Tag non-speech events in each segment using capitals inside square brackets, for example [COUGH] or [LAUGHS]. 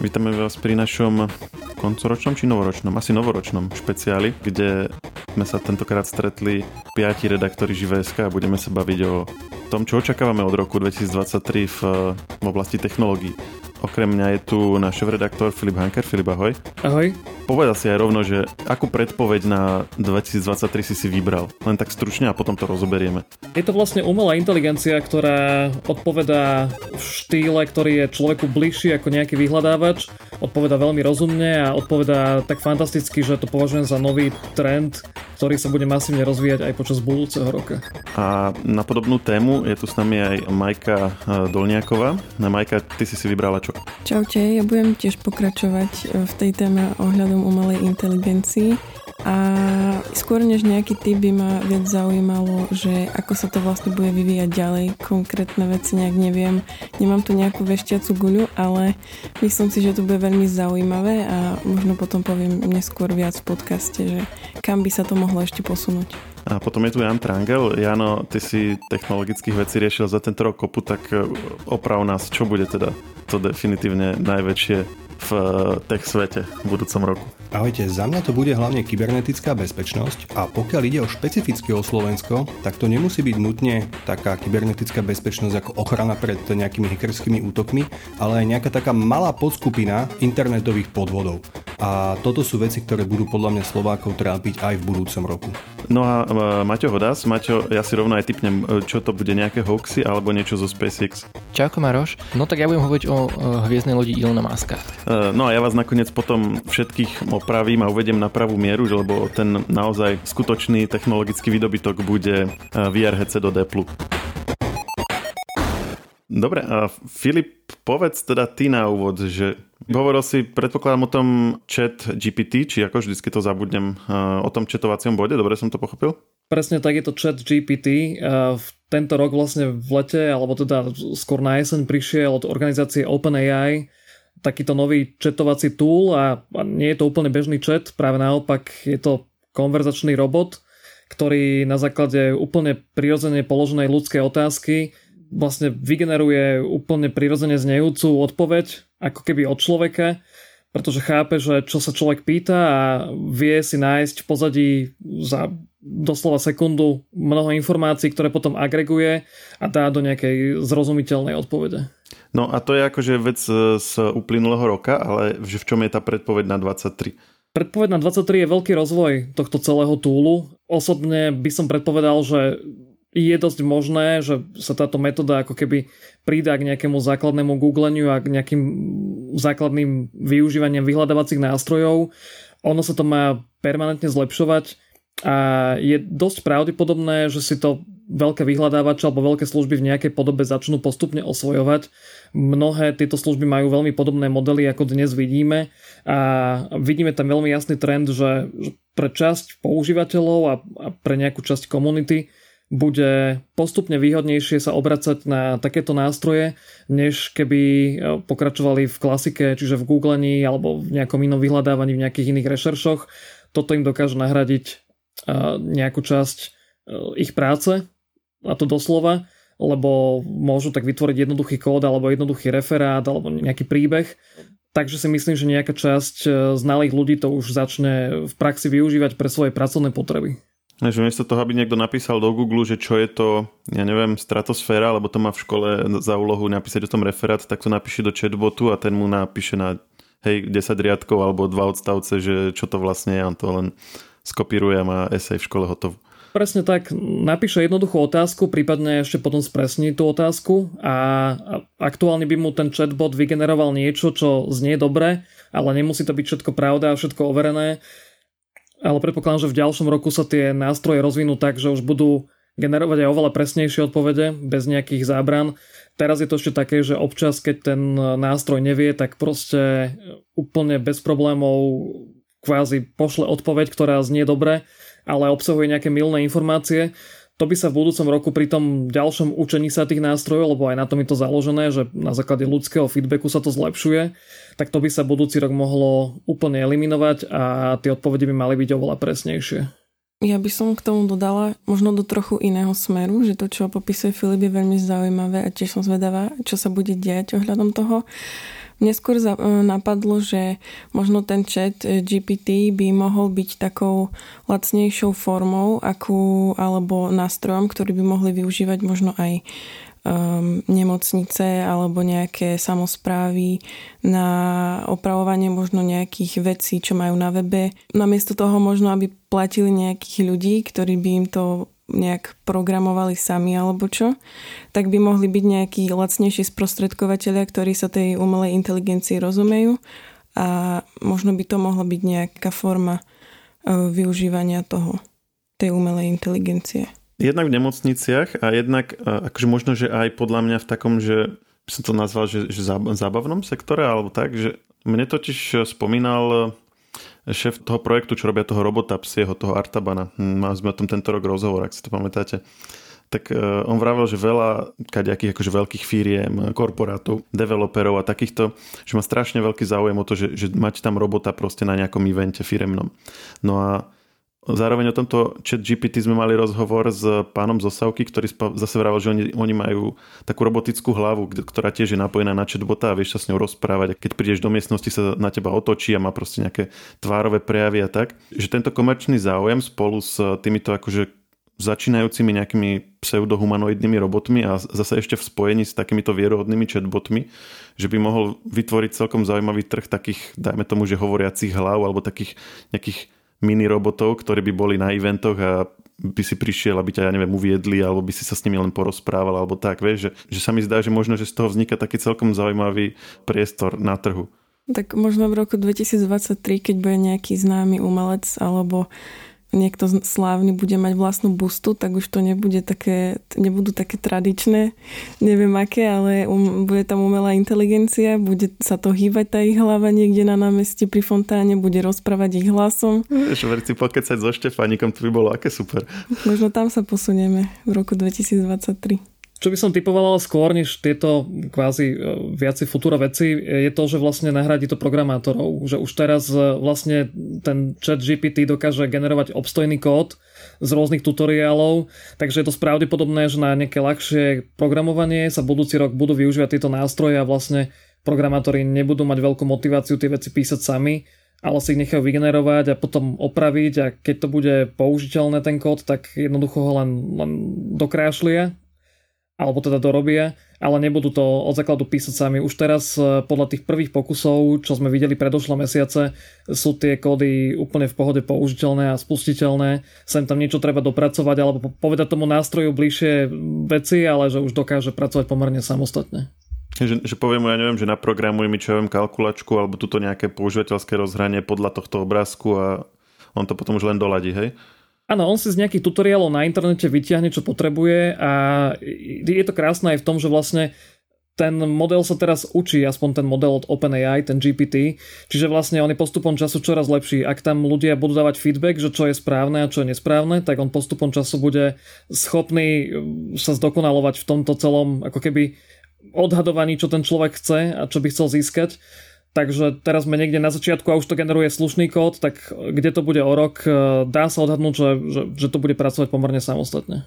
Vítame vás pri našom koncoročnom či novoročnom, asi novoročnom špeciáli, kde sme sa tentokrát stretli piati redaktori ŽVSK a budeme sa baviť o tom, čo očakávame od roku 2023 v, v oblasti technológií. Okrem mňa je tu náš redaktor Filip Hanker. Filip, ahoj. Ahoj. Povedal si aj rovno, že akú predpoveď na 2023 si si vybral. Len tak stručne a potom to rozoberieme. Je to vlastne umelá inteligencia, ktorá odpovedá v štýle, ktorý je človeku bližší ako nejaký vyhľadávač. Odpovedá veľmi rozumne a odpovedá tak fantasticky, že to považujem za nový trend, ktorý sa bude masívne rozvíjať aj počas budúceho roka. A na podobnú tému je tu s nami aj Majka eh, Dolniaková. Na Majka, ty si si vybrala čo? Čaute, ja budem tiež pokračovať eh, v tej téme ohľadom umelej inteligencii a skôr než nejaký typ by ma viac zaujímalo, že ako sa to vlastne bude vyvíjať ďalej. Konkrétne veci nejak neviem. Nemám tu nejakú vešťacu guľu, ale myslím si, že to bude veľmi zaujímavé a možno potom poviem neskôr viac v podcaste, že kam by sa to mohlo ešte posunúť. A potom je tu Jan Trangel. Jano, ty si technologických vecí riešil za tento rok kopu, tak eh, oprav nás, čo bude teda to definitívne najväčšie v eh, tech svete v budúcom roku? Ahojte, za mňa to bude hlavne kybernetická bezpečnosť a pokiaľ ide o špecificky o Slovensko, tak to nemusí byť nutne taká kybernetická bezpečnosť ako ochrana pred nejakými hackerskými útokmi, ale aj nejaká taká malá podskupina internetových podvodov. A toto sú veci, ktoré budú podľa mňa Slovákov trápiť aj v budúcom roku. No a Maťo Hodas, Maťo, ja si rovno aj typnem, e, čo to bude, nejaké hoaxy alebo niečo zo SpaceX? Čauko Maroš, no tak ja budem hovoriť o hviezdnej lodi Ilona Maska. E, no a ja vás nakoniec potom všetkých opravím a uvedem na pravú mieru, lebo ten naozaj skutočný technologický výdobytok bude e, VR headset do Deplu. Dobre, a Filip, povedz teda ty na úvod, že hovoril si, predpokladám o tom chat GPT, či ako vždycky to zabudnem, o tom chatovacom bode, dobre som to pochopil? Presne tak je to chat GPT. V tento rok vlastne v lete, alebo teda skôr na jeseň prišiel od organizácie OpenAI takýto nový chatovací tool a nie je to úplne bežný chat, práve naopak je to konverzačný robot, ktorý na základe úplne prirodzene položenej ľudskej otázky vlastne vygeneruje úplne prirodzene znejúcu odpoveď, ako keby od človeka, pretože chápe, že čo sa človek pýta a vie si nájsť v pozadí za doslova sekundu mnoho informácií, ktoré potom agreguje a dá do nejakej zrozumiteľnej odpovede. No a to je akože vec z uplynulého roka, ale v čom je tá predpoveď na 23? Predpoveď na 23 je veľký rozvoj tohto celého túlu. Osobne by som predpovedal, že je dosť možné, že sa táto metóda ako keby pridá k nejakému základnému googleniu a k nejakým základným využívaniam vyhľadávacích nástrojov. Ono sa to má permanentne zlepšovať a je dosť pravdepodobné, že si to veľké vyhľadávače alebo veľké služby v nejakej podobe začnú postupne osvojovať. Mnohé tieto služby majú veľmi podobné modely, ako dnes vidíme a vidíme tam veľmi jasný trend, že pre časť používateľov a pre nejakú časť komunity bude postupne výhodnejšie sa obracať na takéto nástroje, než keby e, pokračovali v klasike, čiže v googlení alebo v nejakom inom vyhľadávaní, v nejakých iných rešeršoch. Toto im dokáže nahradiť e, nejakú časť e, ich práce, a to doslova, lebo môžu tak vytvoriť jednoduchý kód alebo jednoduchý referát alebo nejaký príbeh. Takže si myslím, že nejaká časť znalých ľudí to už začne v praxi využívať pre svoje pracovné potreby. Že miesto toho, aby niekto napísal do Google, že čo je to, ja neviem, stratosféra, alebo to má v škole za úlohu napísať o tom referát, tak to napíše do chatbotu a ten mu napíše na hej, 10 riadkov alebo dva odstavce, že čo to vlastne je, on to len skopíruje a má esej v škole hotovú. Presne tak, napíše jednoduchú otázku, prípadne ešte potom spresní tú otázku a aktuálne by mu ten chatbot vygeneroval niečo, čo znie dobre, ale nemusí to byť všetko pravda a všetko overené ale predpokladám, že v ďalšom roku sa tie nástroje rozvinú tak, že už budú generovať aj oveľa presnejšie odpovede, bez nejakých zábran. Teraz je to ešte také, že občas, keď ten nástroj nevie, tak proste úplne bez problémov kvázi pošle odpoveď, ktorá znie dobre, ale obsahuje nejaké milné informácie to by sa v budúcom roku pri tom ďalšom učení sa tých nástrojov, lebo aj na tom je to založené, že na základe ľudského feedbacku sa to zlepšuje, tak to by sa budúci rok mohlo úplne eliminovať a tie odpovede by mali byť oveľa presnejšie. Ja by som k tomu dodala možno do trochu iného smeru, že to, čo popisuje Filip, je veľmi zaujímavé a tiež som zvedavá, čo sa bude diať ohľadom toho Mne skôr za, e, napadlo, že možno ten chat e, GPT by mohol byť takou lacnejšou formou akú, alebo nástrojom, ktorý by mohli využívať možno aj um, nemocnice alebo nejaké samozprávy na opravovanie možno nejakých vecí, čo majú na webe. Namiesto toho možno, aby platili nejakých ľudí, ktorí by im to nejak programovali sami alebo čo, tak by mohli byť nejakí lacnejší sprostredkovateľia, ktorí sa tej umelej inteligencii rozumejú a možno by to mohla byť nejaká forma e, využívania toho, tej umelej inteligencie. Jednak v nemocniciach a jednak e, akože možno, že aj podľa mňa v takom, že som to nazval, že, že zábavnom sektore alebo tak, že mne totiž spomínal šéf toho projektu, čo robia toho robota psieho, toho Artabana. Hm, mali sme o tom tento rok rozhovor, ak si to pamätáte tak uh, on vravel, že veľa kaďakých akože veľkých firiem, korporátov, developerov a takýchto, že má strašne veľký záujem o to, že, že mať tam robota proste na nejakom evente firemnom. No a Zároveň o tomto chat GPT sme mali rozhovor s pánom Zosavky, ktorý zase vravel, že oni, oni majú takú robotickú hlavu, ktorá tiež je napojená na chatbota a vieš sa s ňou rozprávať. Keď prídeš do miestnosti, sa na teba otočí a má proste nejaké tvárové prejavy a tak. Že tento komerčný záujem spolu s týmito akože začínajúcimi nejakými pseudohumanoidnými robotmi a zase ešte v spojení s takýmito vierohodnými chatbotmi, že by mohol vytvoriť celkom zaujímavý trh takých, dajme tomu, že hovoriacich hlav alebo takých nejakých mini robotov, ktorí by boli na eventoch a by si prišiel, aby ťa, ja neviem, uviedli, alebo by si sa s nimi len porozprával, alebo tak, vieš, že, že sa mi zdá, že možno, že z toho vzniká taký celkom zaujímavý priestor na trhu. Tak možno v roku 2023, keď bude nejaký známy umelec alebo niekto slávny bude mať vlastnú bustu, tak už to nebude také, nebudú také tradičné, neviem aké, ale um, bude tam umelá inteligencia, bude sa to hýbať tá ich hlava niekde na námestí pri fontáne, bude rozprávať ich hlasom. Si pokecať so Štefánikom, to by bolo aké super. Možno tam sa posunieme v roku 2023. Čo by som typoval skôr, než tieto kvázi e, viaci futúra veci, je to, že vlastne nahradí to programátorov. Že už teraz e, vlastne ten chat GPT dokáže generovať obstojný kód z rôznych tutoriálov, takže je to pravdepodobné, že na nejaké ľahšie programovanie sa budúci rok budú využívať tieto nástroje a vlastne programátori nebudú mať veľkú motiváciu tie veci písať sami, ale si ich nechajú vygenerovať a potom opraviť a keď to bude použiteľné ten kód, tak jednoducho ho len, len dokrášlia alebo teda dorobia, ale nebudú to od základu písať sami. Už teraz e, podľa tých prvých pokusov, čo sme videli predošlé mesiace, sú tie kódy úplne v pohode použiteľné a spustiteľné. Sa im tam niečo treba dopracovať alebo povedať tomu nástroju bližšie veci, ale že už dokáže pracovať pomerne samostatne. Že, že poviem ja neviem, že naprogramuj mi čo viem kalkulačku alebo tuto nejaké používateľské rozhranie podľa tohto obrázku a on to potom už len doladí, hej? Áno, on si z nejakých tutoriálov na internete vyťahne, čo potrebuje a je to krásne aj v tom, že vlastne ten model sa teraz učí, aspoň ten model od OpenAI, ten GPT, čiže vlastne on je postupom času čoraz lepší. Ak tam ľudia budú dávať feedback, že čo je správne a čo je nesprávne, tak on postupom času bude schopný um, sa zdokonalovať v tomto celom ako keby odhadovaní, čo ten človek chce a čo by chcel získať. Takže teraz sme niekde na začiatku a už to generuje slušný kód, tak kde to bude o rok, e, dá sa odhadnúť, že, že, že to bude pracovať pomerne samostatne.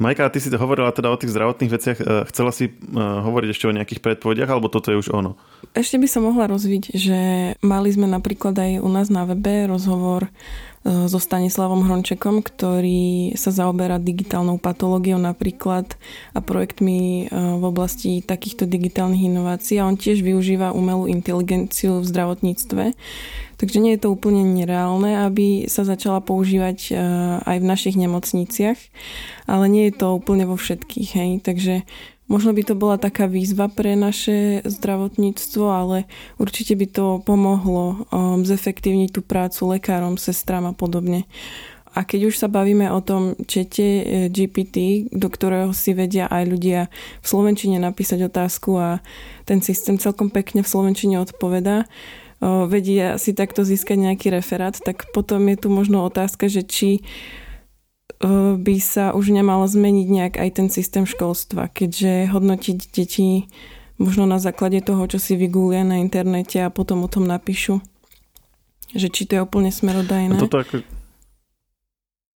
Majka, ty si to hovorila teda o tých zdravotných veciach. E, chcela si e, hovoriť ešte o nejakých predpovediach, alebo toto je už ono? Ešte by som mohla rozviť, že mali sme napríklad aj u nás na webe rozhovor so Stanislavom Hrončekom, ktorý sa zaoberá digitálnou patológiou napríklad a projektmi e, v oblasti takýchto digitálnych inovácií a on tiež využíva umelú inteligenciu v zdravotníctve. Takže nie je to úplne nereálne, aby sa začala používať e, aj v našich nemocniciach, ale nie je to úplne vo všetkých. Hej. Takže Možno by to bola taká výzva pre naše zdravotníctvo, ale určite by to pomohlo um, zefektívniť tú prácu lekárom, sestram a podobne. A keď už sa bavíme o tom čete e, GPT, do ktorého si vedia aj ľudia v Slovenčine napísať otázku a ten systém celkom pekne v Slovenčine odpovedá, vedia si takto získať nejaký referát, tak potom je tu možno otázka, že či by sa už nemalo zmeniť nejak aj ten systém školstva, keďže hodnotiť deti možno na základe toho, čo si vygúlia na internete a potom o tom napíšu. Že či to je úplne smerodajné. A toto ako...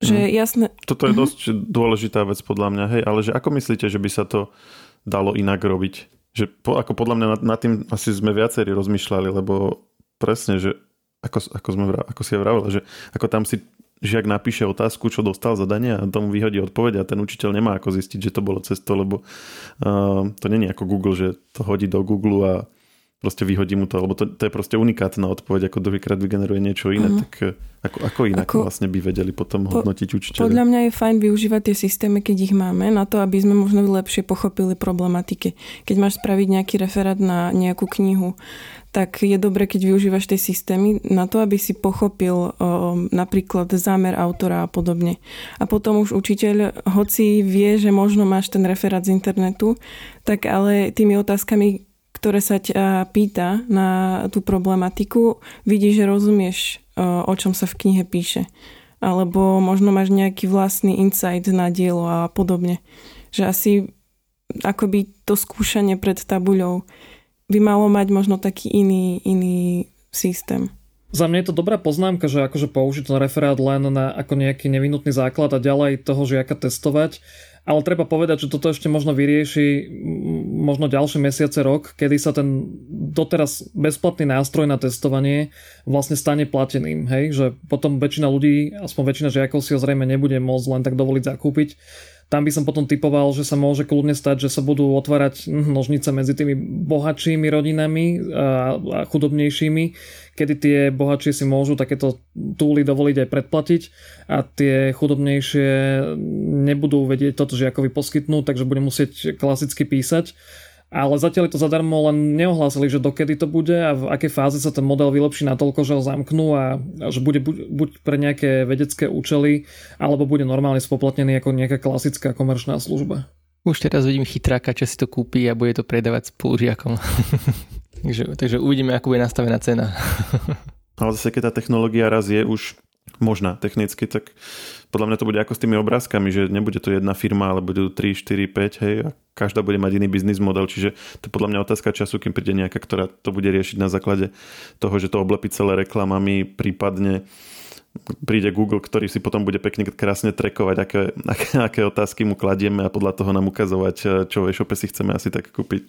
Že mm. jasné... Toto je mhm. dosť dôležitá vec podľa mňa, hej, ale že ako myslíte, že by sa to dalo inak robiť? Že po, ako podľa mňa nad, nad tým asi sme viacerí rozmýšľali, lebo presne, že ako, ako, sme, ako si je vravila, že ako tam si žiak napíše otázku, čo dostal zadanie a tomu vyhodí odpoveď a ten učiteľ nemá ako zistiť, že to bolo cez to, lebo uh, to není ako Google, že to hodí do Google a proste vyhodí mu to, lebo to, to je proste unikátna odpoveď, ako druhýkrát vygeneruje niečo iné, mm. tak eh, ako, ako inak ako, vlastne by vedeli potom po, hodnotiť? Podľa mňa je fajn využívať tie systémy, keď ich máme, na to, aby sme možno lepšie pochopili problematiky. Keď máš spraviť nejaký referát na nejakú knihu, tak je dobre, keď využívaš tie systémy na to, aby si pochopil o, napríklad zámer autora a podobne. A potom už učiteľ, hoci vie, že možno máš ten referát z internetu, tak ale tými otázkami, ktoré sa ťa pýta na tú problematiku, vidí, že rozumieš, o čom sa v knihe píše. Alebo možno máš nejaký vlastný insight na dielo a podobne. Že asi akoby to skúšanie pred tabuľou by malo mať možno taký iný, iný systém. Za mňa je to dobrá poznámka, že akože použiť ten referát len na ako nejaký nevinutný základ a ďalej toho žiaka testovať ale treba povedať, že toto ešte možno vyrieši možno ďalšie mesiace, rok, kedy sa ten doteraz bezplatný nástroj na testovanie vlastne stane plateným. Hej? Že potom väčšina ľudí, aspoň väčšina žiakov si ho zrejme nebude môcť len tak dovoliť zakúpiť tam by som potom typoval, že sa môže kľudne stať, že sa budú otvárať nožnice medzi tými bohatšími rodinami a chudobnejšími, kedy tie bohatšie si môžu takéto túly dovoliť aj predplatiť a tie chudobnejšie nebudú vedieť toto žiakovi poskytnúť, takže bude musieť klasicky písať ale zatiaľ je to zadarmo, len neohlásili, že dokedy to bude a v akej fáze sa ten model vylepší natoľko, že ho zamknú a, a že bude buď, buď pre nejaké vedecké účely, alebo bude normálne spoplatnený ako nejaká klasická komerčná služba. Už teraz vidím chytráka, čo si to kúpi a bude to predávať spolužiakom. [LAUGHS] takže, takže uvidíme, ako bude nastavená cena. [LAUGHS] Ale zase, keď tá technológia raz je už možná technicky, tak podľa mňa to bude ako s tými obrázkami, že nebude to jedna firma, ale budú 3, 4, 5, hej, a každá bude mať iný biznis model, čiže to podľa mňa otázka času, kým príde nejaká, ktorá to bude riešiť na základe toho, že to oblepí celé reklamami, prípadne príde Google, ktorý si potom bude pekne krásne trekovať, aké, aké, aké otázky mu kladieme a podľa toho nám ukazovať, čo v e-shope si chceme asi tak kúpiť.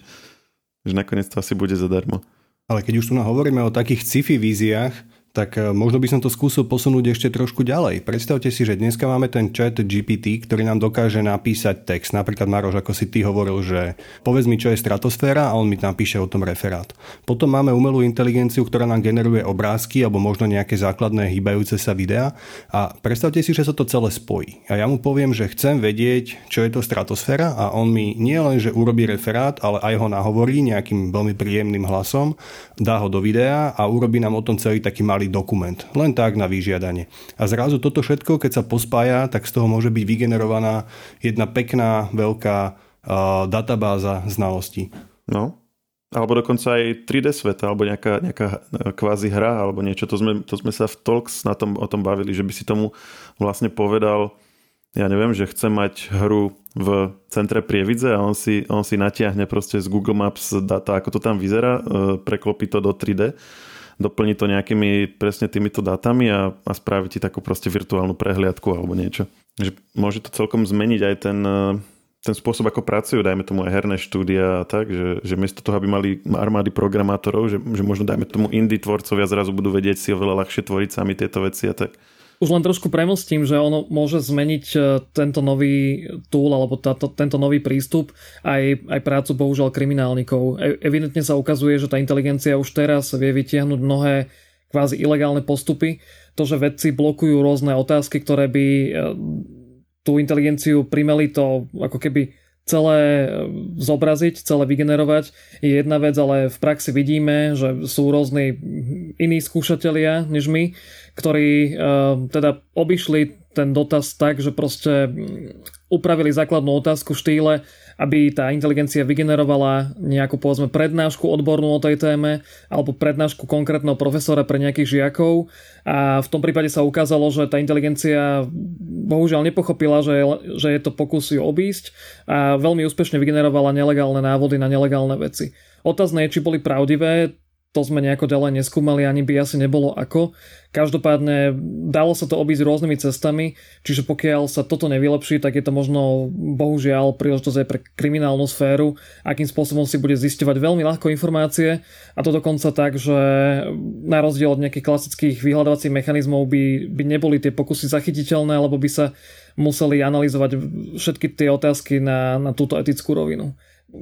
Že nakoniec to asi bude zadarmo. Ale keď už tu hovoríme o takých sci-fi víziách, tak e, možno by som to skúsil posunúť ešte trošku ďalej. Predstavte si, že dneska máme ten chat GPT, ktorý nám dokáže napísať text. Napríklad Maroš, ako si ty hovoril, že povedz mi, čo je stratosféra a on mi napíše o tom referát. Potom máme umelú inteligenciu, ktorá nám generuje obrázky alebo možno nejaké základné hýbajúce sa videá. A predstavte si, že sa to celé spojí. A ja mu poviem, že chcem vedieť, čo je to stratosféra a on mi nie len, že urobí referát, ale aj ho nahovorí nejakým veľmi príjemným hlasom, dá ho do videa a urobí nám o tom celý taký malý malý dokument. Len tak na vyžiadanie. A zrazu toto všetko, keď sa pospája, tak z toho môže byť vygenerovaná jedna pekná, veľká uh, databáza znalostí. No, alebo dokonca aj 3D svet, alebo nejaká, nejaká kvázi hra, alebo niečo. To sme, to sme sa v Talks na tom, o tom bavili, že by si tomu vlastne povedal, ja neviem, že chcem mať hru v centre Prievidze a on si, on si natiahne proste z Google Maps data, ako to tam vyzerá, preklopí to do 3D doplní to nejakými presne týmito dátami a, a spraví ti takú proste virtuálnu prehliadku alebo niečo. Že môže to celkom zmeniť aj ten, eh, ten spôsob, ako pracujú, dajme tomu aj herné štúdia a tak, že, že miesto toho, aby mali armády programátorov, že, že možno dajme tomu indie tvorcovia zrazu budú vedieť si oveľa ľahšie tvoriť sami tieto veci a tak už len trošku premostím, že ono môže zmeniť e, tento nový tool alebo táto, tento nový prístup aj, aj prácu bohužiaľ kriminálnikov. E, evidentne sa ukazuje, že tá inteligencia už teraz vie vytiahnuť mnohé kvázi ilegálne postupy. To, že vedci blokujú rôzne otázky, ktoré by e, tú inteligenciu primeli to ako keby celé zobraziť, celé vygenerovať je jedna vec, ale v praxi vidíme, že sú rôzni iní skúšatelia než my, ktorí uh, teda obišli ten dotaz tak, že proste upravili základnú otázku v štýle, aby tá inteligencia vygenerovala nejakú povedzme prednášku odbornú o tej téme alebo prednášku konkrétneho profesora pre nejakých žiakov a v tom prípade sa ukázalo, že tá inteligencia bohužiaľ nepochopila, že je, že je to pokus ju obísť a veľmi úspešne vygenerovala nelegálne návody na nelegálne veci. Otázne je, či boli pravdivé, to sme nejako ďalej neskúmali, ani by asi nebolo ako. Každopádne dalo sa to obísť rôznymi cestami, čiže pokiaľ sa toto nevylepší, tak je to možno bohužiaľ príležitosť aj pre kriminálnu sféru, akým spôsobom si bude zisťovať veľmi ľahko informácie a to dokonca tak, že na rozdiel od nejakých klasických vyhľadávacích mechanizmov by, by neboli tie pokusy zachytiteľné, alebo by sa museli analyzovať všetky tie otázky na, na túto etickú rovinu.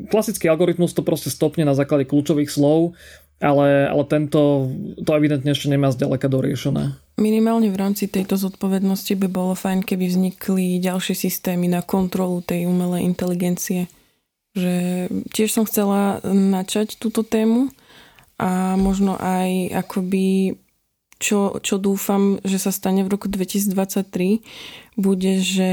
Klasický algoritmus to proste stopne na základe kľúčových slov ale, ale tento to evidentne ešte nemá zďaleka doriešené. Minimálne v rámci tejto zodpovednosti by bolo fajn, keby vznikli ďalšie systémy na kontrolu tej umelej inteligencie. Že tiež som chcela načať túto tému a možno aj akoby čo, čo dúfam, že sa stane v roku 2023, bude, že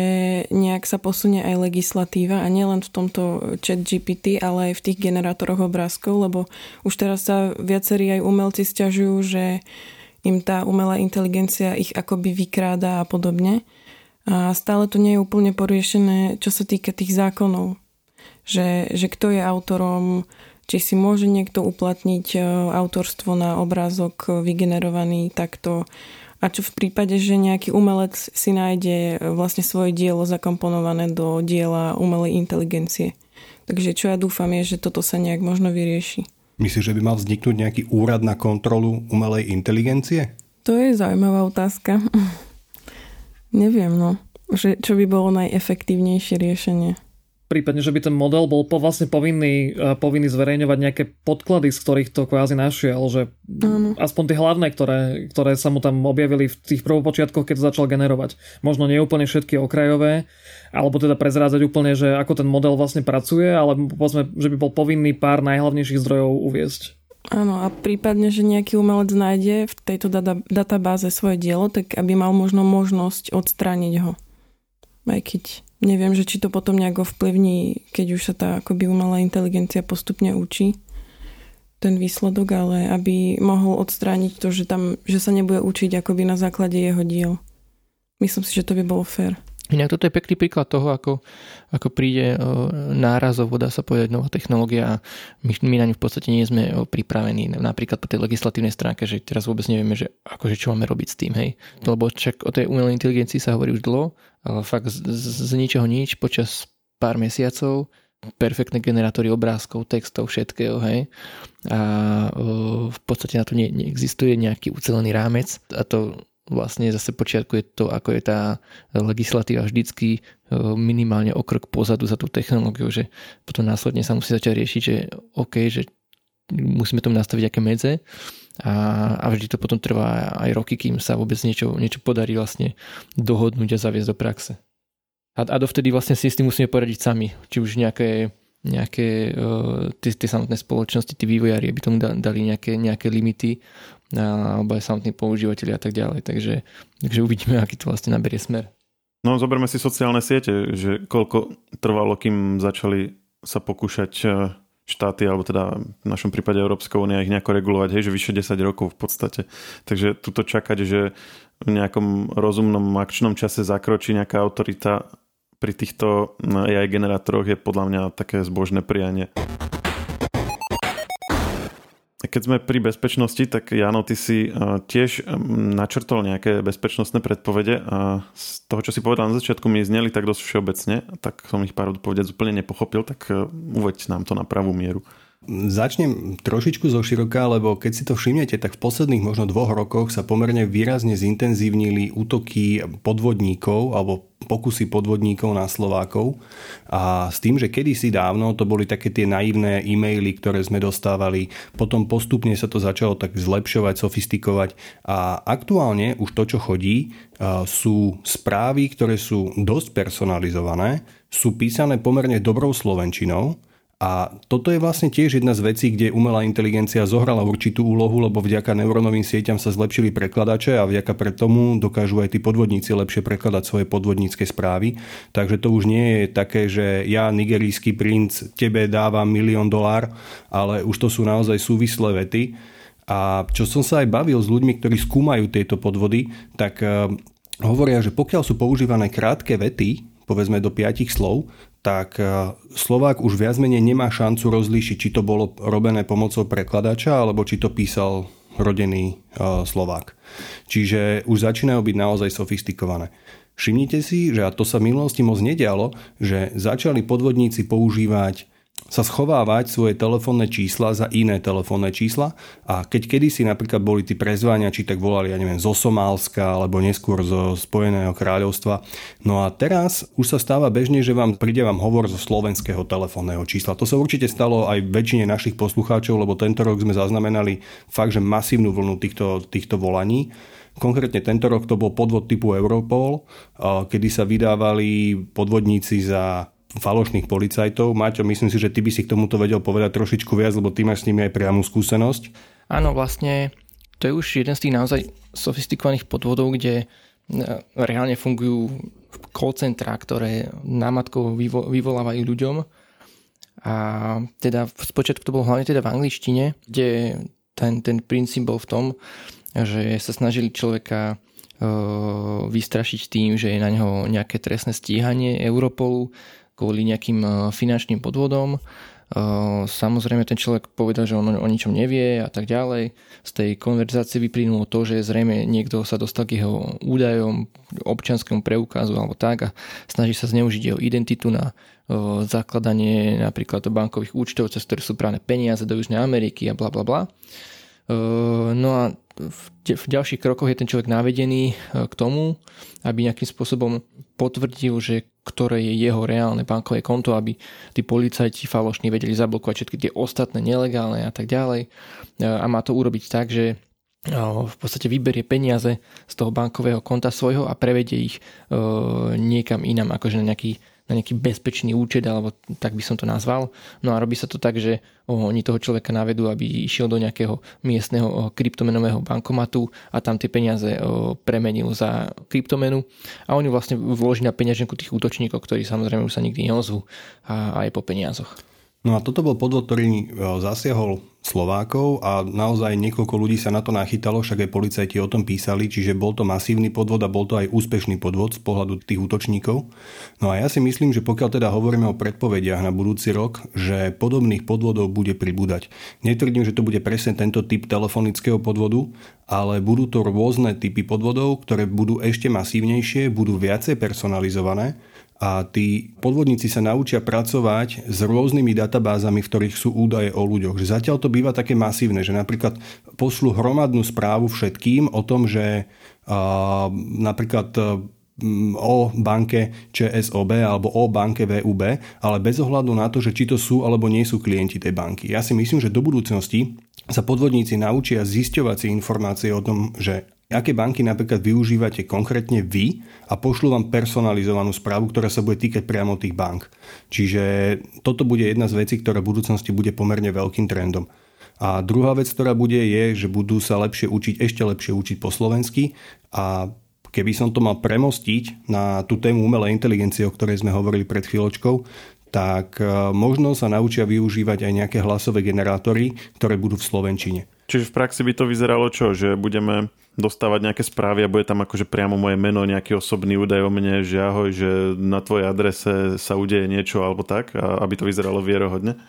nejak sa posunie aj legislatíva a nielen v tomto chat GPT, ale aj v tých generátoroch obrázkov, lebo už teraz sa viacerí aj umelci stiažujú, že im tá umelá inteligencia ich akoby vykráda a podobne. A stále to nie je úplne poriešené, čo sa týka tých zákonov. Že, že kto je autorom, či si môže niekto uplatniť e, autorstvo na obrázok vygenerovaný takto a čo v prípade, že nejaký umelec si nájde e, vlastne svoje dielo zakomponované do diela umelej inteligencie. Takže čo ja dúfam je, že toto sa nejak možno vyrieši. Myslíš, že by mal vzniknúť nejaký úrad na kontrolu umelej inteligencie? To je zaujímavá otázka. [LAUGHS] Neviem, no. Že, čo by bolo najefektívnejšie riešenie prípadne, že by ten model bol po, vlastne povinný, e, povinný zverejňovať nejaké podklady, z ktorých to kvázi našiel, že ano. aspoň tie hlavné, ktoré, ktoré sa mu tam objavili v tých prvopočiatkoch, keď to začal generovať. Možno nie úplne všetky okrajové, alebo teda prezrádzať úplne, že ako ten model vlastne pracuje, ale povedzme, že by bol povinný pár najhlavnejších zdrojov uviesť. Áno, a prípadne, že nejaký umelec nájde v tejto data, databáze svoje dielo, tak aby mal možno možnosť odstrániť ho. Aj keď Neviem, že či to potom nejak ovplyvní, keď už sa tá akoby umelá inteligencia postupne učí ten výsledok, ale aby mohol odstrániť to, že, tam, že sa nebude učiť akoby na základe jeho diel. Myslím si, že to by bolo fér. Inak toto je pekný príklad toho, ako, ako príde nárazovo, dá sa povedať, nová technológia a my, my na ňu v podstate nie sme pripravení. Napríklad po tej legislatívnej stránke, že teraz vôbec nevieme, že akože čo máme robiť s tým, hej. Lebo však o tej umelej inteligencii sa hovorí už dlho, fakt z, z ničoho nič počas pár mesiacov perfektné generátory obrázkov, textov, všetkého, hej. A v podstate na to nie, neexistuje nejaký ucelený rámec a to vlastne zase počiatkuje to, ako je tá legislatíva vždycky minimálne o krok pozadu za tú technológiu, že potom následne sa musí začať riešiť, že OK, že musíme tomu nastaviť aké medze a, a vždy to potom trvá aj roky, kým sa vôbec niečo, niečo podarí vlastne dohodnúť a zaviesť do praxe. A, a dovtedy vlastne si s tým musíme poradiť sami, či už nejaké nejaké uh, tie, tie samotné spoločnosti, tí vývojári, aby tomu dali nejaké, nejaké limity alebo aj samotní používateľi a tak ďalej. Takže, takže uvidíme, aký to vlastne naberie smer. No zoberme si sociálne siete, že koľko trvalo, kým začali sa pokúšať e, štáty, alebo teda v našom prípade Európska únia ich nejako regulovať, hej, že vyše 10 rokov v podstate. Takže tuto čakať, že v nejakom rozumnom akčnom čase zakročí nejaká autorita pri týchto AI generátoroch je podľa mňa také zbožné prianie. Keď sme pri bezpečnosti, tak Jano, ty si tiež načrtol nejaké bezpečnostné predpovede a z toho, čo si povedal na začiatku, mi zneli tak dosť všeobecne, tak som ich pár odpovedec úplne nepochopil, tak e, uveď nám to na pravú mieru. Začnem trošičku zo široka, lebo keď si to všimnete, tak v posledných možno dvoch rokoch sa pomerne výrazne zintenzívnili útoky podvodníkov alebo pokusy podvodníkov na Slovákov. A s tým, že kedysi dávno to boli také tie naivné e-maily, ktoré sme dostávali, potom postupne sa to začalo tak zlepšovať, sofistikovať a aktuálne už to, čo chodí, sú správy, ktoré sú dosť personalizované, sú písané pomerne dobrou slovenčinou, a toto je vlastne tiež jedna z vecí, kde umelá inteligencia zohrala určitú úlohu, lebo vďaka neurónovým sieťam sa zlepšili prekladače a vďaka pre tomu dokážu aj tí podvodníci lepšie prekladať svoje podvodnícke správy. Takže to už nie je také, že ja, nigerijský princ, tebe dávam milión dolár, ale už to sú naozaj súvislé vety. A čo som sa aj bavil s ľuďmi, ktorí skúmajú tieto podvody, tak eh, hovoria, že pokiaľ sú používané krátke vety, povedzme do piatich slov, tak e, Slovák už viac menej nemá šancu rozlíšiť, či to bolo robené pomocou prekladača, alebo či to písal rodený uh, Slovák. Čiže už začínajú byť naozaj sofistikované. Všimnite si, že a to sa v minulosti moc nedialo, že začali podvodníci používať sa schovávať svoje telefónne čísla za iné telefónne čísla a keď kedysi napríklad boli tí prezváňači, tak volali, ja neviem, zo Somálska alebo neskôr zo Spojeného kráľovstva. No a teraz už sa stáva bežne, že vám príde vám hovor zo slovenského telefónneho čísla. To sa určite stalo aj väčšine našich poslucháčov, lebo tento rok sme zaznamenali fakt, že masívnu vlnu týchto, týchto volaní. Konkrétne tento rok to bol podvod typu Europol, kedy sa vydávali podvodníci za falošných policajtov. Maťo, myslím si, že ty by si k tomuto vedel povedať trošičku viac, lebo ty máš s nimi aj priamu skúsenosť. Áno, vlastne to je už jeden z tých naozaj sofistikovaných podvodov, kde e, reálne fungujú call centra, ktoré námatkou vyvo- vyvolávajú ľuďom. A teda v spočiatku to bolo hlavne teda v angličtine, kde ten, ten princíp bol v tom, že sa snažili človeka e, vystrašiť tým, že je na neho nejaké trestné stíhanie Europolu, kvôli nejakým e, finančným podvodom. E, samozrejme ten človek povedal, že on o ničom nevie a tak ďalej. Z tej konverzácie vyplynulo to, že zrejme niekto sa dostal k jeho údajom, občanskému preukazu alebo tak a snaží sa zneužiť jeho identitu na e, zakladanie napríklad bankových účtov, cez ktoré sú práve peniaze do Južnej Ameriky a bla bla bla. No a v ďalších krokoch je ten človek navedený k tomu, aby nejakým spôsobom potvrdil, že ktoré je jeho reálne bankové konto, aby tí policajti falošní vedeli zablokovať všetky tie ostatné nelegálne a tak ďalej. A má to urobiť tak, že v podstate vyberie peniaze z toho bankového konta svojho a prevedie ich niekam inam, akože na nejaký na nejaký bezpečný účet, alebo tak by som to nazval. No a robí sa to tak, že oni toho človeka navedú, aby išiel do nejakého miestneho kryptomenového bankomatu a tam tie peniaze premenil za kryptomenu a oni vlastne vloží na peňaženku tých útočníkov, ktorí samozrejme už sa nikdy neozvú a, a je po peniazoch. No a toto bol podvod, ktorý e, zasiahol Slovákov a naozaj niekoľko ľudí sa na to nachytalo, však aj policajti o tom písali, čiže bol to masívny podvod a bol to aj úspešný podvod z pohľadu tých útočníkov. No a ja si myslím, že pokiaľ teda hovoríme o predpovediach na budúci rok, že podobných podvodov bude pribúdať. Netvrdím, že to bude presne tento typ telefonického podvodu, ale budú to rôzne typy podvodov, ktoré budú ešte masívnejšie, budú viacej personalizované a tí podvodníci sa naučia pracovať s rôznymi databázami, v ktorých sú údaje o ľuďoch. Že zatiaľ to býva také masívne, že napríklad pošlu hromadnú správu všetkým o tom, že uh, napríklad o banke ČSOB alebo o banke VUB, ale bez ohľadu na to, že či to sú alebo nie sú klienti tej banky. Ja si myslím, že do budúcnosti sa podvodníci naučia zisťovať si informácie o tom, že aké banky napríklad využívate konkrétne vy a pošlu vám personalizovanú správu, ktorá sa bude týkať priamo tých bank. Čiže toto bude jedna z vecí, ktorá v budúcnosti bude pomerne veľkým trendom. A druhá vec, ktorá bude, je, že budú sa lepšie učiť, ešte lepšie učiť po slovensky a keby som to mal premostiť na tú tému umelej inteligencie, o ktorej sme hovorili pred chvíľočkou, tak e, možno sa naučia využívať aj nejaké hlasové generátory, ktoré budú v Slovenčine. Čiže v praxi by to vyzeralo čo? Že budeme dostávať nejaké správy a bude tam akože priamo moje meno, nejaký osobný údaj o mne, že ahoj, že na tvojej adrese sa udeje niečo alebo tak, aby to vyzeralo vierohodne?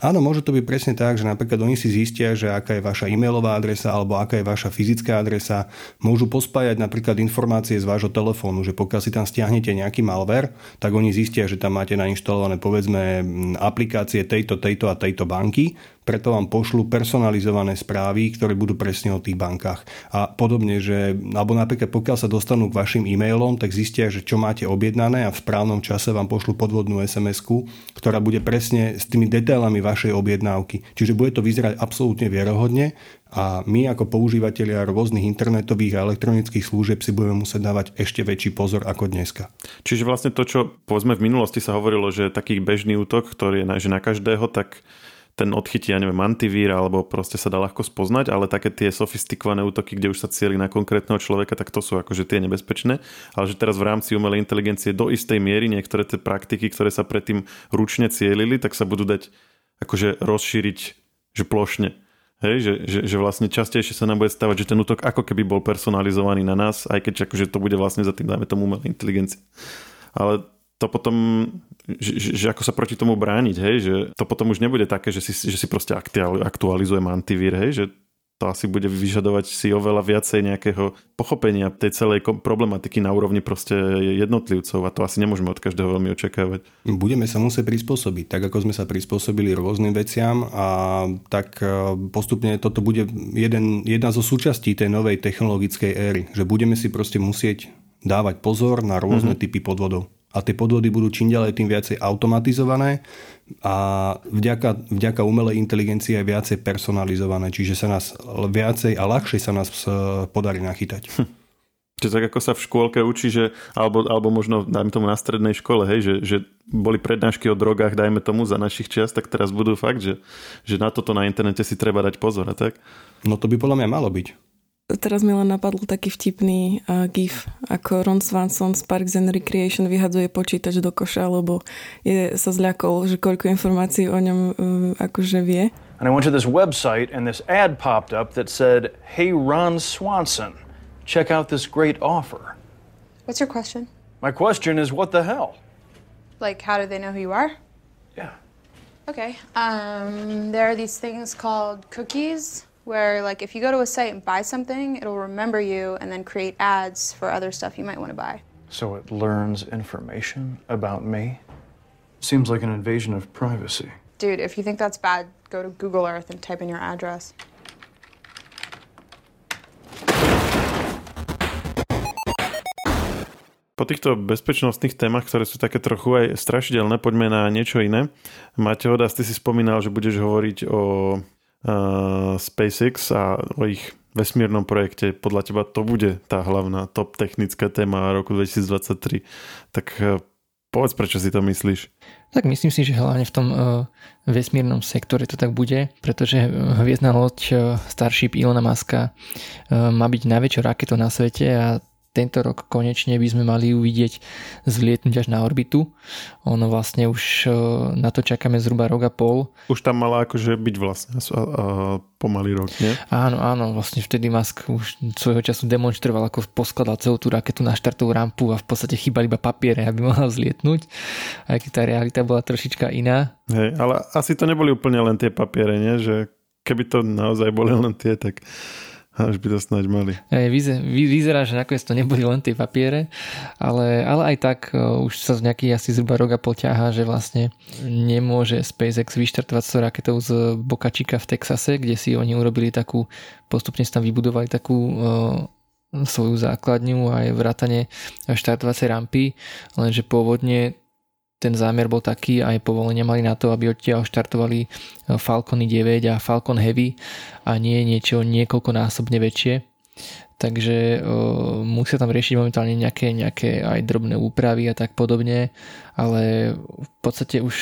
Áno, môže to byť presne tak, že napríklad oni si zistia, že aká je vaša e-mailová adresa alebo aká je vaša fyzická adresa. Môžu pospájať napríklad informácie z vášho telefónu, že pokiaľ si tam stiahnete nejaký malware, tak oni zistia, že tam máte nainštalované povedzme aplikácie tejto, tejto a tejto banky preto vám pošlu personalizované správy, ktoré budú presne o tých bankách. A podobne, že, alebo napríklad pokiaľ sa dostanú k vašim e-mailom, tak zistia, že čo máte objednané a v správnom čase vám pošlu podvodnú sms ktorá bude presne s tými detailami vašej objednávky. Čiže bude to vyzerať absolútne vierohodne a my ako používateľia rôznych internetových a elektronických služieb si budeme musieť dávať ešte väčší pozor ako dneska. Čiže vlastne to, čo povedzme v minulosti sa hovorilo, že taký bežný útok, ktorý je na, že na každého, tak ten odchytí, ja neviem, antivír alebo proste sa dá ľahko spoznať, ale také tie sofistikované útoky, kde už sa cieli na konkrétneho človeka, tak to sú akože tie nebezpečné. Ale že teraz v rámci umelej inteligencie do istej miery niektoré tie praktiky, ktoré sa predtým ručne cielili, tak sa budú dať akože rozšíriť že plošne. Hej, že, že, že vlastne častejšie sa nám bude stávať, že ten útok ako keby bol personalizovaný na nás, aj keď akože to bude vlastne za tým, dáme tomu umelej inteligencie. Ale to potom, že, že ako sa proti tomu brániť, hej, že to potom už nebude také, že si, že si proste aktualizujem antivír, hej, že to asi bude vyžadovať si oveľa viacej nejakého pochopenia tej celej problematiky na úrovni proste jednotlivcov a to asi nemôžeme od každého veľmi očakávať. Budeme sa musieť prispôsobiť, tak ako sme sa prispôsobili rôznym veciam a tak e, postupne toto bude jeden, jedna zo súčastí tej novej technologickej éry, že budeme si proste musieť dávať pozor na rôzne mm-hmm. typy podvodov a tie podvody budú čím ďalej tým viacej automatizované a vďaka, vďaka umelej inteligencii aj viacej personalizované, čiže sa nás viacej a ľahšie sa nás e, podarí nachytať. Hm. Čiže tak ako sa v škôlke učí, že, alebo, alebo možno dajme tomu na strednej škole, hej, že, že boli prednášky o drogách, dajme tomu za našich čias, tak teraz budú fakt, že, že na toto na internete si treba dať pozor a tak? No to by podľa mňa malo byť. Teraz mi len napadl taký vtipný uh, gif, ako Ron Swanson z Parks and Recreation vyhadzuje počítač do koša, lebo je, sa zľakol, že koľko informácií o ňom uh, akože vie. And I went to this website and this ad popped up that said, Hey Ron Swanson, check out this great offer. What's your question? My question is, what the hell? Like, how do they know who you are? Yeah. Okay. Um, there are these things called cookies where like if you go to a site and buy something, it'll remember you and then create ads for other stuff you might want to buy. So it learns information about me? Seems like an invasion of privacy. Dude, if you think that's bad, go to Google Earth and type in your address. Po týchto bezpečnostných témach, ktoré sú také trochu aj strašidelné, poďme na niečo iné. Mateo, ty si spomínal, že budeš hovoriť o SpaceX a o ich vesmírnom projekte. Podľa teba to bude tá hlavná top technická téma roku 2023. Tak uh, povedz, prečo si to myslíš? Tak myslím si, že hlavne v tom uh, vesmírnom sektore to tak bude, pretože hviezdna loď Starship Ilona Maska má byť najväčšou raketou na svete a tento rok konečne by sme mali uvidieť zlietnúť až na orbitu. Ono vlastne už e, na to čakáme zhruba rok a pol. Už tam mala akože byť vlastne a, a pomalý rok, nie? Áno, áno, vlastne vtedy Musk už svojho času demonstroval, ako poskladal celú tú raketu na štartovú rampu a v podstate chýbali iba papiere, aby [LAUGHS] mohla zlietnúť. Aj keď tá realita bola trošička iná. Hej, ale asi to neboli úplne len tie papiere, nie? Že keby to naozaj boli len tie, tak už by to snáď mali. Vyzerá, že nakoniec to neboli len tie papiere, ale, ale aj tak uh, už sa z nejaký asi zhruba rok a pol ťahá, že vlastne nemôže SpaceX vyštartovať s raketou z Boca Chica v Texase, kde si oni urobili takú, postupne si tam vybudovali takú uh, svoju základňu aj vrátane štartovacej rampy, lenže pôvodne ten zámer bol taký, aj povolenia mali na to, aby odtiaľ štartovali e, Falcony 9 a Falcon Heavy a nie niečo niekoľkonásobne väčšie. Takže uh, musia tam riešiť momentálne nejaké, nejaké aj drobné úpravy a tak podobne, ale v podstate už,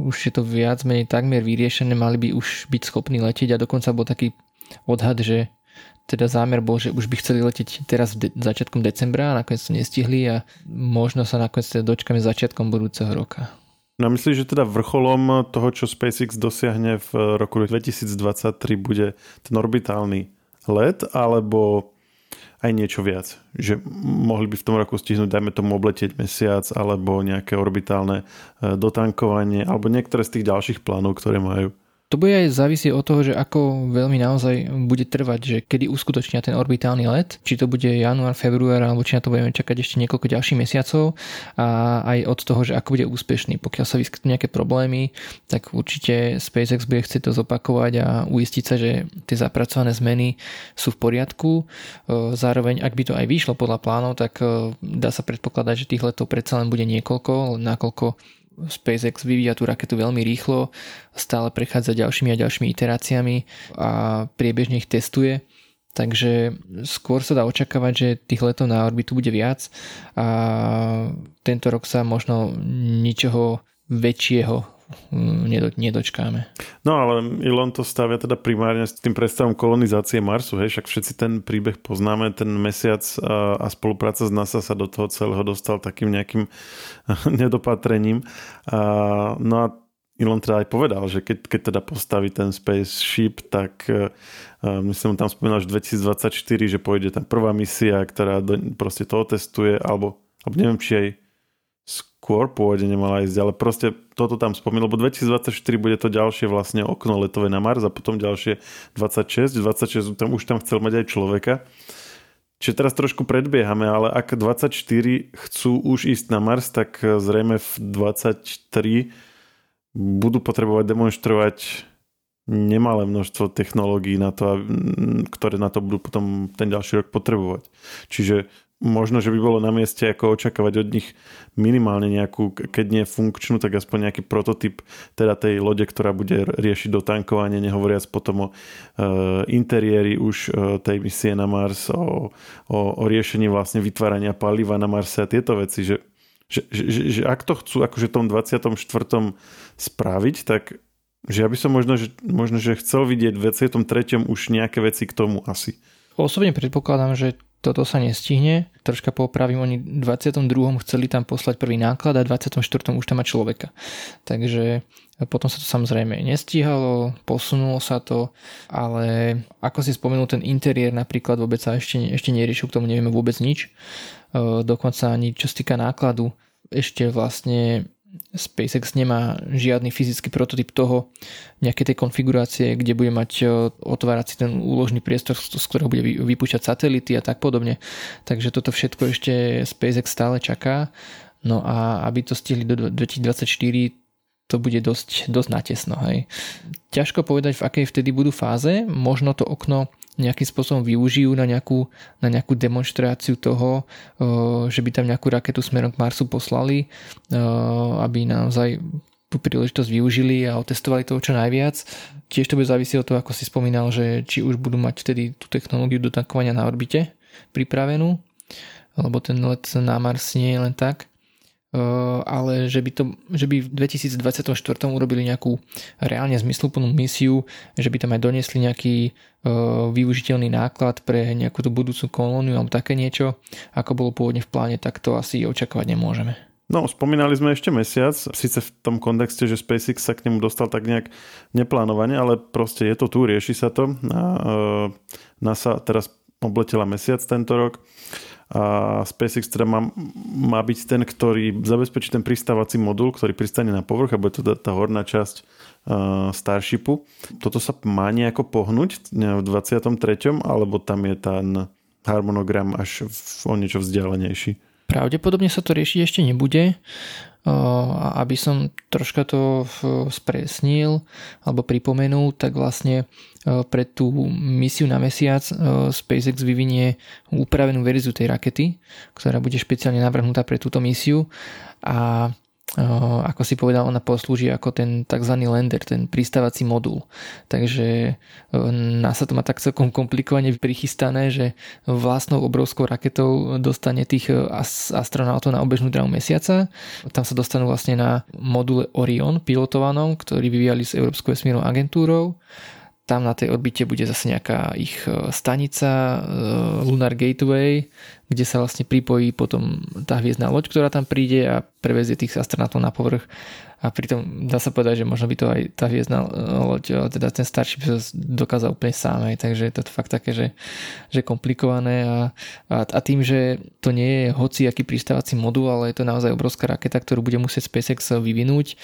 už je to viac menej takmer vyriešené, mali by už byť schopní letieť a dokonca bol taký odhad, že teda zámer bol, že už by chceli letieť teraz de- začiatkom decembra a nakoniec to nestihli a možno sa nakoniec teda dočkame začiatkom budúceho roka. No myslíš, že teda vrcholom toho, čo SpaceX dosiahne v roku 2023 bude ten orbitálny let, alebo aj niečo viac? Že mohli by v tom roku stihnúť, dajme tomu, obletieť mesiac, alebo nejaké orbitálne eh, dotankovanie, alebo niektoré z tých ďalších plánov, ktoré majú? To bude aj závisieť od toho, že ako veľmi naozaj bude trvať, že kedy uskutočnia ten orbitálny let, či to bude január, február, alebo či na to budeme čakať ešte niekoľko ďalších mesiacov a aj od toho, že ako bude úspešný. Pokiaľ sa vyskytnú nejaké problémy, tak určite SpaceX bude chcieť to zopakovať a uistiť sa, že tie zapracované zmeny sú v poriadku. E, zároveň, ak by to aj vyšlo podľa plánov, tak e, dá sa predpokladať, že tých letov predsa len bude niekoľko, nakoľko SpaceX vyvíja tú raketu veľmi rýchlo, stále prechádza ďalšími a ďalšími iteráciami a priebežne ich testuje. Takže skôr sa dá očakávať, že tých letov na orbitu bude viac a tento rok sa možno ničoho väčšieho Mm, nedočkáme. No ale Elon to stavia teda primárne s tým predstavom kolonizácie Marsu, hej, však všetci ten príbeh poznáme, ten mesiac a, a spolupráca s NASA sa do toho celého dostal takým nejakým [LAUGHS] nedopatrením. A, no a Elon teda aj povedal, že keď, keď teda postaví ten spaceship, tak uh, myslím, tam spomínal, že 2024, že pôjde tá prvá misia, ktorá do, proste to otestuje, alebo, alebo neviem, či aj skôr pôvodne nemala ísť, ale proste toto tam spomínal, lebo 2024 bude to ďalšie vlastne okno letové na Mars a potom ďalšie 26, 26 tam už tam chcel mať aj človeka. Čiže teraz trošku predbiehame, ale ak 24 chcú už ísť na Mars, tak zrejme v 23 budú potrebovať demonstrovať nemalé množstvo technológií, na to, ktoré na to budú potom ten ďalší rok potrebovať. Čiže možno, že by bolo na mieste ako očakávať od nich minimálne nejakú, keď nie funkčnú, tak aspoň nejaký prototyp teda tej lode, ktorá bude riešiť dotankovanie, nehovoriac potom o e, interiéri už e, tej misie na Mars, o, o, o riešení vlastne vytvárania paliva na Marse a tieto veci, že, že, že, že ak to chcú akože tom 24. spraviť, tak že ja by som možno, že, možno, že chcel vidieť v 23. už nejaké veci k tomu asi. Osobne predpokladám, že toto sa nestihne. Troška popravím, oni v 22. chceli tam poslať prvý náklad a v 24. už tam má človeka. Takže potom sa to samozrejme nestíhalo, posunulo sa to, ale ako si spomenul, ten interiér napríklad vôbec sa ešte, ešte neriešil, k tomu nevieme vôbec nič. E, dokonca ani čo sa týka nákladu, ešte vlastne SpaceX nemá žiadny fyzický prototyp toho, nejaké tej konfigurácie, kde bude mať e, otvárať si ten úložný priestor, z ktorého bude vypúšťať satelity a tak podobne. Takže toto všetko ešte SpaceX stále čaká. No a aby to stihli do 2024, to bude dosť, dosť natesno. Hej. Ťažko povedať, v akej vtedy budú fáze. Možno to okno nejakým spôsobom využijú na nejakú, na nejakú demonstráciu toho, že by tam nejakú raketu smerom k Marsu poslali, aby naozaj tú príležitosť využili a otestovali toho čo najviac. Tiež to bude závisieť od toho, ako si spomínal, že či už budú mať vtedy tú technológiu dotankovania na orbite pripravenú, lebo ten let na Mars nie je len tak. Eh, ale že by, to, že by v 2024 urobili nejakú reálne zmysluplnú misiu, že by tam aj donesli nejaký využiteľný náklad pre nejakú tú budúcu kolóniu alebo také niečo, ako bolo pôvodne v pláne, tak to asi očakávať nemôžeme. No, spomínali sme ešte mesiac, síce v tom kontexte, že SpaceX sa k nemu dostal tak nejak neplánovane, ale proste je to tu, rieši sa to. A, uh, NASA teraz obletela mesiac tento rok a SpaceX teda má, má byť ten, ktorý zabezpečí ten pristávací modul, ktorý pristane na povrch a bude to tá horná časť uh, Starshipu. Toto sa má nejako pohnúť v 23. alebo tam je ten harmonogram až v, o niečo vzdialenejší? Pravdepodobne sa to riešiť ešte nebude aby som troška to spresnil alebo pripomenul, tak vlastne pre tú misiu na mesiac SpaceX vyvinie upravenú verziu tej rakety, ktorá bude špeciálne navrhnutá pre túto misiu. A ako si povedal, ona poslúži ako ten tzv. lander, ten pristávací modul. Takže NASA to má tak celkom komplikovane prichystané, že vlastnou obrovskou raketou dostane tých astronautov na obežnú dráhu mesiaca. Tam sa dostanú vlastne na module Orion pilotovanom, ktorý vyvíjali s Európskou vesmírnou agentúrou tam na tej orbite bude zase nejaká ich e, stanica e, Lunar Gateway, kde sa vlastne pripojí potom tá hviezdna loď, ktorá tam príde a prevezie tých astronautov na povrch. A pritom dá sa povedať, že možno by to aj tá hviezdna e, loď, teda ten starší by dokázal úplne sám, aj, takže je to fakt také, že, že komplikované a, a, a tým, že to nie je hoci aký pristávací modul, ale je to naozaj obrovská raketa, ktorú bude musieť SpaceX vyvinúť,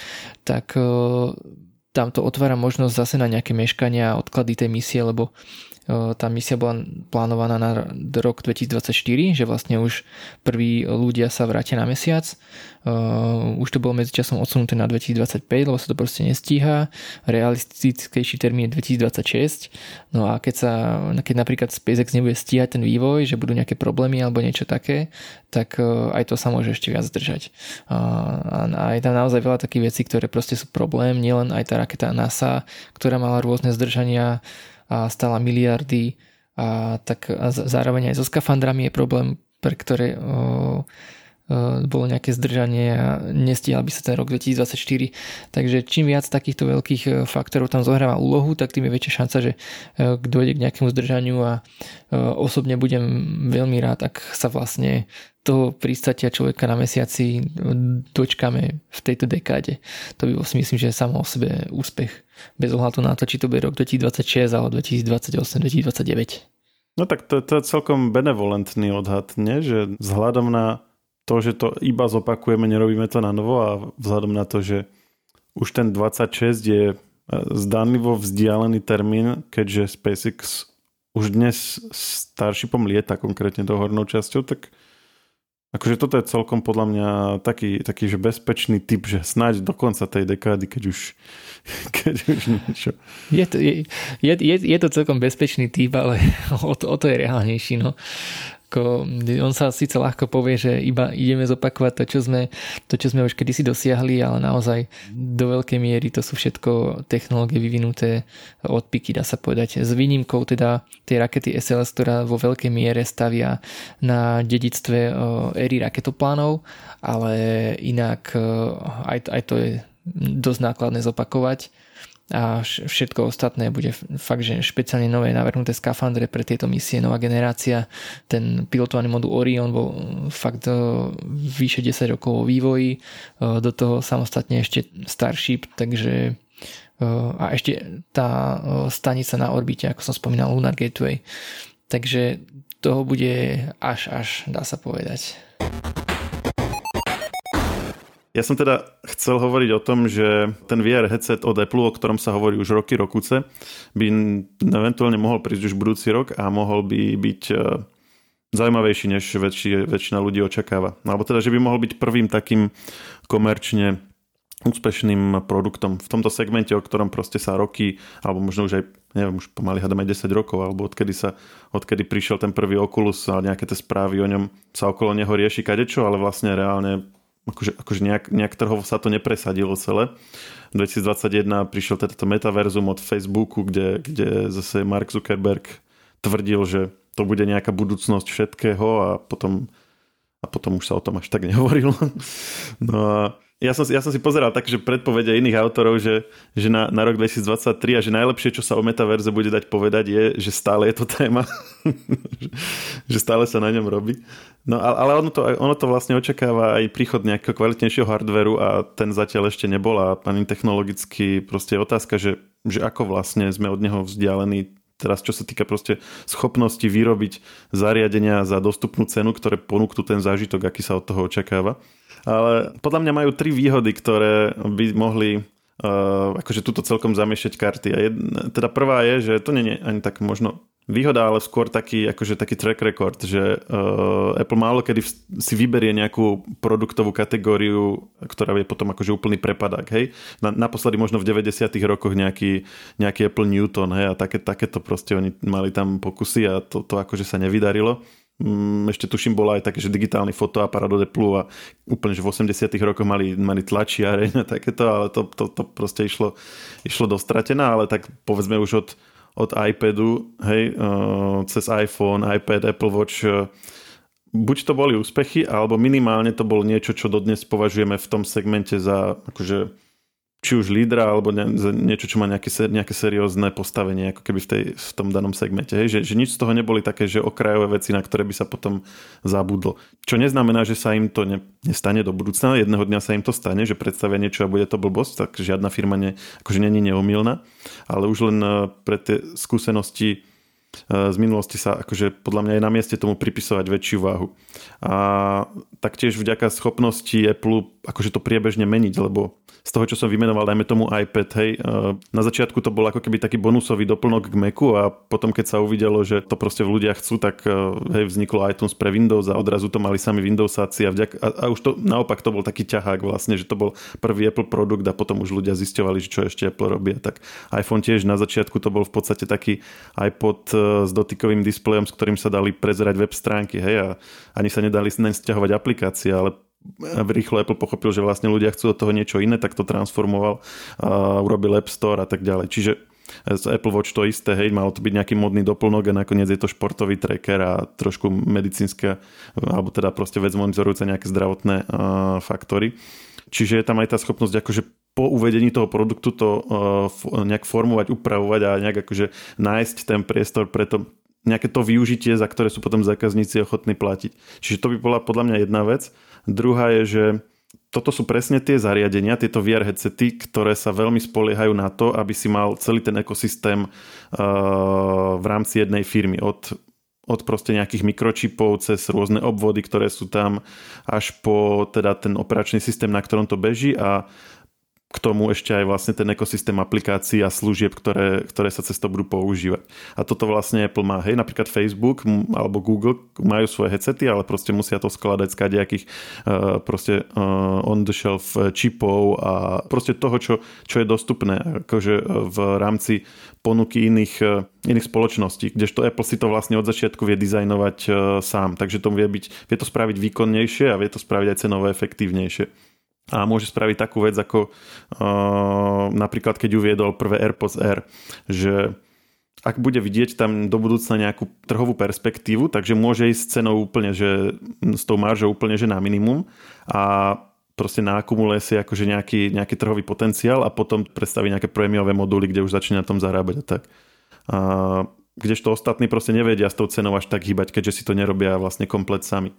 tak tam to otvára možnosť zase na nejaké meškania a odklady tej misie, lebo tá misia bola plánovaná na rok 2024, že vlastne už prví ľudia sa vrátia na mesiac. Už to bolo medzičasom odsunuté na 2025, lebo sa to proste nestíha. Realistickejší termín je 2026. No a keď, sa, keď napríklad SpaceX nebude stíhať ten vývoj, že budú nejaké problémy alebo niečo také, tak aj to sa môže ešte viac zdržať. A, a je tam naozaj veľa takých vecí, ktoré proste sú problém, nielen aj tá raketa NASA, ktorá mala rôzne zdržania a stála miliardy a tak zároveň aj so skafandrami je problém, pre ktoré o, bolo nejaké zdržanie a nestíhal by sa ten rok 2024. Takže čím viac takýchto veľkých eh, faktorov tam zohráva úlohu, tak tým je väčšia šanca, že eh, dojde k nejakému zdržaniu a osobne budem veľmi rád, ak sa vlastne toho pristatia človeka na mesiaci dočkame v tejto dekáde. To by si myslím, že je samo o sebe úspech. Bez ohľadu na to, či to bude rok 2026 alebo 2028, 2029. No tak to, to je celkom benevolentný odhad, nie? že vzhľadom na to, že to iba zopakujeme, nerobíme to na novo a vzhľadom na to, že už ten 26 je e, zdánlivo vzdialený termín, keďže SpaceX už dnes Starshipom lieta konkrétne do hornou časťou, tak akože toto je celkom podľa mňa taký, taký že bezpečný typ, že snáď do konca tej dekády, keď už, [LAUGHS] keď už niečo. Je to, je, je, je to celkom bezpečný typ, ale [LAUGHS] o to, o to je reálnejší. No ako, on sa síce ľahko povie, že iba ideme zopakovať to, čo sme, to, čo sme už kedysi dosiahli, ale naozaj do veľkej miery to sú všetko technológie vyvinuté odpiky, dá sa povedať. S výnimkou teda tej rakety SLS, ktorá vo veľkej miere stavia na dedictve éry raketoplánov, ale inak aj, aj to je dosť nákladné zopakovať a všetko ostatné bude fakt, že špeciálne nové navrhnuté skafandre pre tieto misie, nová generácia. Ten pilotovaný modul Orion bol fakt e, vyše 10 rokov vo vývoji, e, do toho samostatne ešte Starship, takže e, a ešte tá stanica na orbite, ako som spomínal, Lunar Gateway. Takže toho bude až až, dá sa povedať. Ja som teda chcel hovoriť o tom, že ten VR headset od Apple, o ktorom sa hovorí už roky, rokuce, by eventuálne mohol prísť už budúci rok a mohol by byť e, zaujímavejší, než väčši, väčšina ľudí očakáva. Alebo teda, že by mohol byť prvým takým komerčne úspešným produktom v tomto segmente, o ktorom proste sa roky, alebo možno už aj, neviem, už pomaly hádam aj 10 rokov, alebo odkedy sa, odkedy prišiel ten prvý Oculus a nejaké tie správy o ňom sa okolo neho rieši kadečo, ale vlastne reálne akože, akože nejak, nejak trhovo sa to nepresadilo celé. V 2021 prišiel teda to metaverzum od Facebooku, kde, kde zase Mark Zuckerberg tvrdil, že to bude nejaká budúcnosť všetkého a potom, a potom už sa o tom až tak nehovorilo. [LAUGHS] No a ja som, ja som si pozeral tak, že predpovede iných autorov, že, že na, na rok 2023 a že najlepšie, čo sa o metaverze bude dať povedať je, že stále je to téma. [LAUGHS] že stále sa na ňom robí. No ale ono to, ono to vlastne očakáva aj príchod nejakého kvalitnejšieho hardveru a ten zatiaľ ešte nebol a ani technologicky proste je otázka, že, že ako vlastne sme od neho vzdialení teraz čo sa týka proste schopnosti vyrobiť zariadenia za dostupnú cenu, ktoré ponúknú ten zážitok, aký sa od toho očakáva. Ale podľa mňa majú tri výhody, ktoré by mohli uh, akože túto celkom zamiešať karty. A jedna, teda prvá je, že to nie je ani tak možno výhoda, ale skôr taký, akože taký track record, že uh, Apple málo kedy si vyberie nejakú produktovú kategóriu, ktorá je potom akože úplný prepadák, hej. Na, naposledy možno v 90 rokoch nejaký, nejaký Apple Newton, hej, a také, takéto proste oni mali tam pokusy a to, to akože sa nevydarilo. Mm, ešte tuším, bola aj také, že digitálny fotoaparát od Apple a úplne, že v 80 rokoch mali, mali tlačiare a takéto, ale to, to, to proste išlo, išlo dostratená, ale tak povedzme už od, od iPadu, hej, uh, cez iPhone, iPad, Apple Watch, uh, buď to boli úspechy, alebo minimálne to bolo niečo, čo dodnes považujeme v tom segmente za akože či už lídra alebo ne, niečo, čo má nejaké, nejaké seriózne postavenie ako keby v, tej, v tom danom segmente. Hej? Že, že nič z toho neboli také, že okrajové veci, na ktoré by sa potom zabudlo. Čo neznamená, že sa im to ne, nestane do budúcna. Jedného dňa sa im to stane, že predstavia niečo a bude to blbosť, tak žiadna firma ne, akože není neomilná. Ale už len eh, pre tie skúsenosti eh, z minulosti sa akože podľa mňa je na mieste tomu pripisovať väčšiu váhu. A taktiež vďaka schopnosti Apple akože to priebežne meniť, lebo z toho, čo som vymenoval, dajme tomu iPad, hej, eh, na začiatku to bol ako keby taký bonusový doplnok k Macu a potom keď sa uvidelo, že to proste v ľudia chcú, tak eh, hej, vzniklo iTunes pre Windows a odrazu to mali sami Windowsáci a, vďak, a, a už to naopak to bol taký ťahák vlastne, že to bol prvý Apple produkt a potom už ľudia zisťovali, že čo ešte Apple robia. Tak iPhone tiež na začiatku to bol v podstate taký iPod eh, s dotykovým displejom, s ktorým sa dali prezerať web stránky, hej, a ani sa nedali stiahovať aplikácie, ale rýchlo Apple pochopil, že vlastne ľudia chcú od toho niečo iné, tak to transformoval a urobil App Store a tak ďalej. Čiže z Apple Watch to isté, hej, malo to byť nejaký modný doplnok a nakoniec je to športový tracker a trošku medicínske, alebo teda proste vec monitorujú nejaké zdravotné uh, faktory. Čiže je tam aj tá schopnosť akože po uvedení toho produktu to uh, nejak formovať, upravovať a nejak akože nájsť ten priestor pre to, nejaké to využitie, za ktoré sú potom zákazníci ochotní platiť. Čiže to by bola podľa mňa jedna vec. Druhá je, že toto sú presne tie zariadenia, tieto VR headsety, ktoré sa veľmi spoliehajú na to, aby si mal celý ten ekosystém uh, v rámci jednej firmy. Od od proste nejakých mikročipov cez rôzne obvody, ktoré sú tam, až po teda ten operačný systém, na ktorom to beží a k tomu ešte aj vlastne ten ekosystém aplikácií a služieb, ktoré, ktoré sa cez to budú používať. A toto vlastne Apple má, hej, napríklad Facebook alebo Google majú svoje headsety, ale proste musia to skladať z kadejakých uh, proste uh, on-the-shelf čipov a proste toho, čo, čo je dostupné. Akože v rámci ponuky iných, iných spoločností, kdežto Apple si to vlastne od začiatku vie dizajnovať sám, takže to vie, byť, vie to spraviť výkonnejšie a vie to spraviť aj cenovo efektívnejšie a môže spraviť takú vec ako uh, napríklad keď uviedol prvé AirPods R, že ak bude vidieť tam do budúcna nejakú trhovú perspektívu, takže môže ísť cenou úplne, že s tou maržou úplne, že na minimum a proste naakumuluje si akože nejaký, nejaký trhový potenciál a potom predstaví nejaké prémiové moduly, kde už začne na tom zarábať a tak. A, kdežto ostatní proste nevedia s tou cenou až tak hýbať, keďže si to nerobia vlastne komplet sami.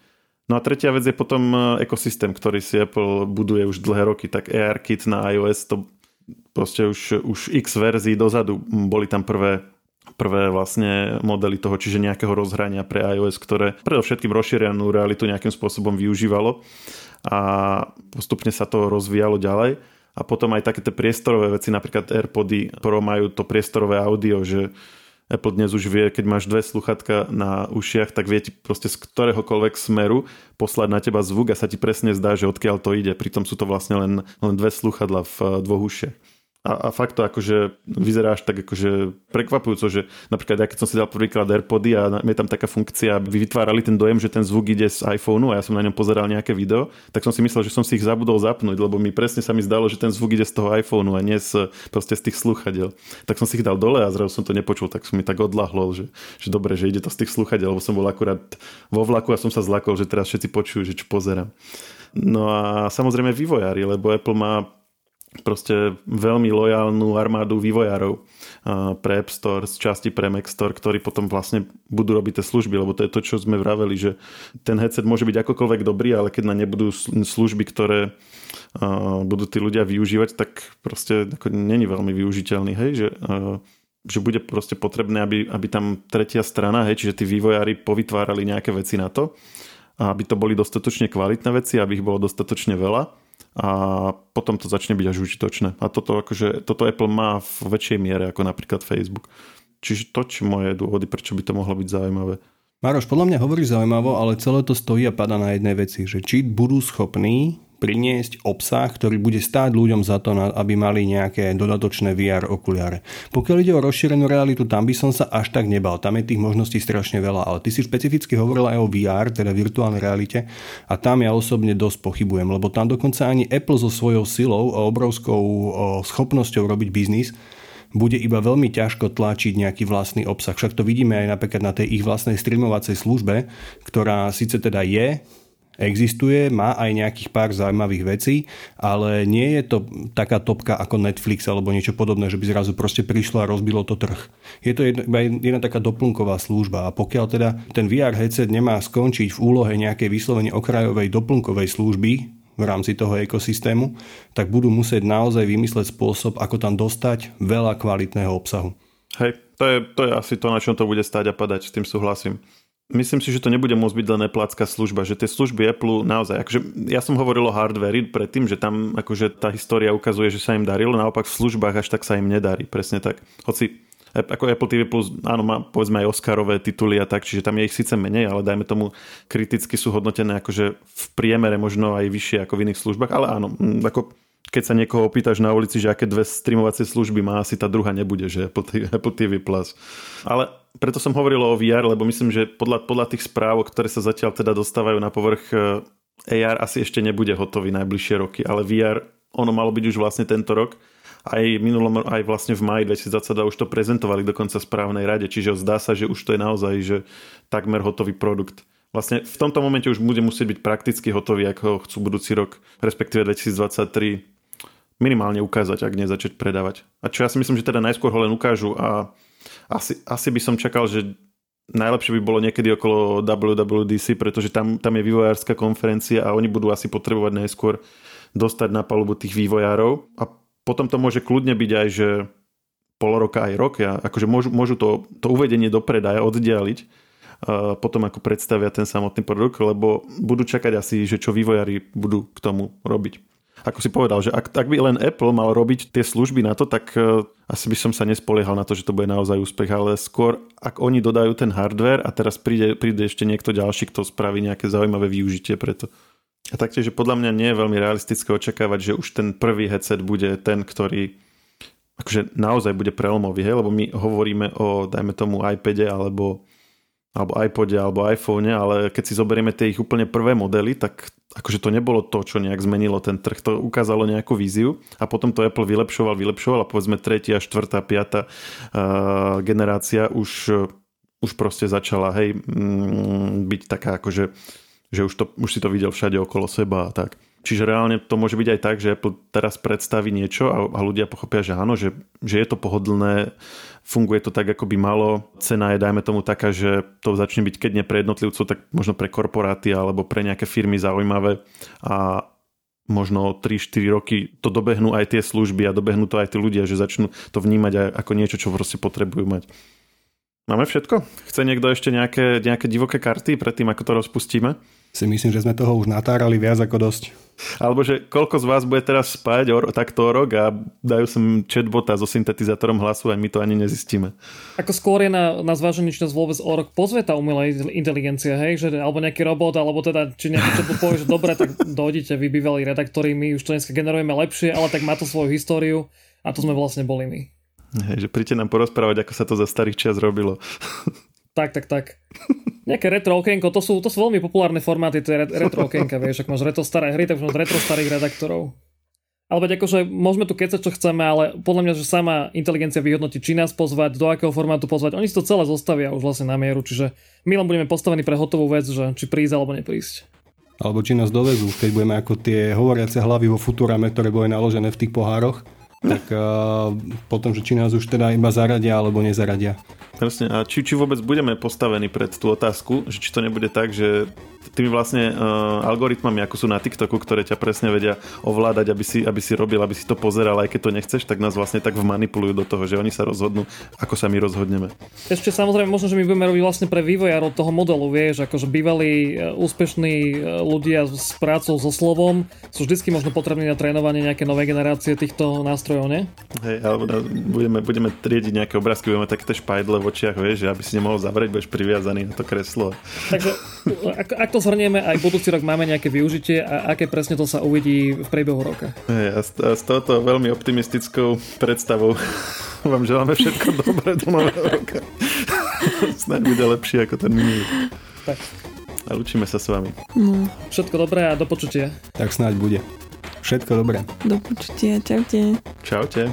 No a tretia vec je potom e, ekosystém, ktorý si Apple buduje už dlhé roky. Tak ARKit na iOS to proste už, už x verzií dozadu boli tam prvé prvé vlastne modely toho, čiže nejakého rozhrania pre iOS, ktoré predovšetkým rozšírenú realitu nejakým spôsobom využívalo a postupne sa to rozvíjalo ďalej. A potom aj také tie priestorové veci, napríklad AirPody Pro majú to priestorové audio, že Apple dnes už vie, keď máš dve sluchatka na ušiach, tak vie ti proste z ktoréhokoľvek smeru poslať na teba zvuk a sa ti presne zdá, že odkiaľ to ide. Pritom sú to vlastne len, len dve sluchadla v dvoch ušiach. A, a fakt to akože vyzerá až tak akože prekvapujúco, že napríklad ja keď som si dal prvýkrát Airpody a je tam taká funkcia, aby vytvárali ten dojem, že ten zvuk ide z iPhoneu a ja som na ňom pozeral nejaké video, tak som si myslel, že som si ich zabudol zapnúť, lebo mi presne sa mi zdalo, že ten zvuk ide z toho iPhoneu a nie z, proste z tých sluchadiel. Tak som si ich dal dole a zrazu som to nepočul, tak som mi tak odlahlo, že, že dobre, že ide to z tých sluchadiel, lebo som bol akurát vo vlaku a som sa zlakol, že teraz všetci počujú, že čo pozerám. No a samozrejme vývojári, lebo Apple má proste veľmi lojálnu armádu vývojárov. Pre App Store, z časti pre Mac Store, ktorí potom vlastne budú robiť tie služby, lebo to je to, čo sme vraveli, že ten headset môže byť akokoľvek dobrý, ale keď na ne budú služby, ktoré budú tí ľudia využívať, tak proste ako není veľmi využiteľný, hej, že že bude proste potrebné, aby, aby tam tretia strana, hej, čiže tí vývojári povytvárali nejaké veci na to, aby to boli dostatočne kvalitné veci, aby ich bolo dostatočne veľa a potom to začne byť až užitočné. A toto, akože, toto Apple má v väčšej miere ako napríklad Facebook. Čiže to, čo moje dôvody, prečo by to mohlo byť zaujímavé. Maroš, podľa mňa hovoríš zaujímavo, ale celé to stojí a pada na jednej veci, že či budú schopní priniesť obsah, ktorý bude stáť ľuďom za to, aby mali nejaké dodatočné VR okuliare. Pokiaľ ide o rozšírenú realitu, tam by som sa až tak nebal. Tam je tých možností strašne veľa, ale ty si špecificky hovoril aj o VR, teda virtuálnej realite, a tam ja osobne dosť pochybujem, lebo tam dokonca ani Apple so svojou silou a obrovskou schopnosťou robiť biznis bude iba veľmi ťažko tlačiť nejaký vlastný obsah. Však to vidíme aj napríklad na tej ich vlastnej streamovacej službe, ktorá síce teda je existuje, má aj nejakých pár zaujímavých vecí, ale nie je to taká topka ako Netflix alebo niečo podobné, že by zrazu proste prišlo a rozbilo to trh. Je to jedna, jedna taká doplnková služba a pokiaľ teda ten VR headset nemá skončiť v úlohe nejakej vyslovene okrajovej doplnkovej služby, v rámci toho ekosystému, tak budú musieť naozaj vymysleť spôsob, ako tam dostať veľa kvalitného obsahu. Hej, to je, to je asi to, na čom to bude stať a padať, s tým súhlasím myslím si, že to nebude môcť byť len neplácká služba, že tie služby Apple naozaj, akože ja som hovoril o hardveri predtým, že tam akože tá história ukazuje, že sa im darilo, naopak v službách až tak sa im nedarí, presne tak. Hoci ako Apple TV Plus, áno, má povedzme aj Oscarové tituly a tak, čiže tam je ich síce menej, ale dajme tomu kriticky sú hodnotené akože v priemere možno aj vyššie ako v iných službách, ale áno, ako keď sa niekoho opýtaš na ulici, že aké dve streamovacie služby má, asi tá druhá nebude, že Apple TV, Plus. Ale preto som hovoril o VR, lebo myslím, že podľa, podľa tých správ, ktoré sa zatiaľ teda dostávajú na povrch, eh, AR asi ešte nebude hotový najbližšie roky, ale VR, ono malo byť už vlastne tento rok. Aj minulom, aj vlastne v maji 2022 už to prezentovali dokonca správnej rade, čiže zdá sa, že už to je naozaj že takmer hotový produkt. Vlastne v tomto momente už bude musieť byť prakticky hotový, ako ho chcú budúci rok, respektíve 2023 minimálne ukázať, ak nie začať predávať. A čo ja si myslím, že teda najskôr ho len ukážu a asi, asi by som čakal, že najlepšie by bolo niekedy okolo WWDC, pretože tam, tam je vývojárska konferencia a oni budú asi potrebovať najskôr dostať na palubu tých vývojárov a potom to môže kľudne byť aj, že pol roka aj rok. Ja, akože môžu, môžu to, to uvedenie do predaja oddialiť potom ako predstavia ten samotný produkt, lebo budú čakať asi, že čo vývojári budú k tomu robiť. Ako si povedal, že ak, ak by len Apple mal robiť tie služby na to, tak uh, asi by som sa nespoliehal na to, že to bude naozaj úspech, ale skôr ak oni dodajú ten hardware a teraz príde, príde ešte niekto ďalší, kto spraví nejaké zaujímavé využitie preto. A taktiež, podľa mňa nie je veľmi realistické očakávať, že už ten prvý headset bude ten, ktorý akože naozaj bude prelomový, hej? lebo my hovoríme o, dajme tomu, iPade alebo alebo iPode alebo iPhone, ale keď si zoberieme tie ich úplne prvé modely, tak akože to nebolo to, čo nejak zmenilo ten trh. To ukázalo nejakú víziu a potom to Apple vylepšoval, vylepšoval a povedzme tretia, štvrtá, piata uh, generácia už, už proste začala hej, mm, byť taká akože že už, to, už si to videl všade okolo seba a tak. Čiže reálne to môže byť aj tak, že Apple teraz predstaví niečo a, a ľudia pochopia, že áno, že, že je to pohodlné, funguje to tak, ako by malo. Cena je, dajme tomu taká, že to začne byť, keď nie pre jednotlivcov, tak možno pre korporáty alebo pre nejaké firmy zaujímavé a možno 3-4 roky to dobehnú aj tie služby a dobehnú to aj tí ľudia, že začnú to vnímať aj ako niečo, čo proste potrebujú mať. Máme všetko? Chce niekto ešte nejaké, nejaké divoké karty predtým, ako to rozpustíme? Si myslím, že sme toho už natárali viac ako dosť. Alebo že koľko z vás bude teraz spať o, takto rok a dajú sem chatbota so syntetizátorom hlasu a my to ani nezistíme. Ako skôr je na, na zvážení, či nás vôbec o rok pozve tá umelá inteligencia, hej? Že, alebo nejaký robot, alebo teda, či nejaký chatbot povie, že dobre, tak dojdite, vy bývalí redaktori, my už to dneska generujeme lepšie, ale tak má to svoju históriu a to sme vlastne boli my. Hej, že príďte nám porozprávať, ako sa to za starých čas robilo. Tak, tak, tak. [LAUGHS] Nejaké retro okienko, to sú, to sú veľmi populárne formáty, tie retro okienka, vieš, ak máš retro staré hry, tak máš retro starých redaktorov. Ale veď akože môžeme tu kecať, čo chceme, ale podľa mňa, že sama inteligencia vyhodnotí, či nás pozvať, do akého formátu pozvať. Oni si to celé zostavia už vlastne na mieru, čiže my len budeme postavení pre hotovú vec, že či prísť alebo neprísť. Alebo či nás dovezú, keď budeme ako tie hovoriace hlavy vo Futurame, ktoré boli naložené v tých pohároch tak uh, potom, že či nás už teda iba zaradia alebo nezaradia. Presne, a či, či vôbec budeme postavení pred tú otázku, že či to nebude tak, že tými vlastne uh, algoritmami, ako sú na TikToku, ktoré ťa presne vedia ovládať, aby si, aby si robil, aby si to pozeral, aj keď to nechceš, tak nás vlastne tak manipulujú do toho, že oni sa rozhodnú, ako sa my rozhodneme. Ešte samozrejme, možno, že my budeme robiť vlastne pre vývojárov toho modelu, vieš, akože bývalí e, úspešní e, ľudia s prácou so slovom sú vždy možno potrební na trénovanie nejaké nové generácie týchto nástrojov, nie? Hej, alebo budeme, budeme triediť nejaké obrázky, budeme také špajdle v očiach, vieš, že aby si nemohol zavrieť, budeš priviazaný na to kreslo. Takže ak, ak to zhrnieme, aj budúci rok máme nejaké využitie a aké presne to sa uvidí v priebehu roka. Hey, a, s, s touto veľmi optimistickou predstavou [LAUGHS] vám želáme všetko [LAUGHS] dobré do nového roka. [LAUGHS] Snáď bude lepšie ako ten minulý. Tak. A učíme sa s vami. No. Všetko dobré a do počutia. Tak snáď bude. Všetko dobré. Do počutia. Čaute. Čaute.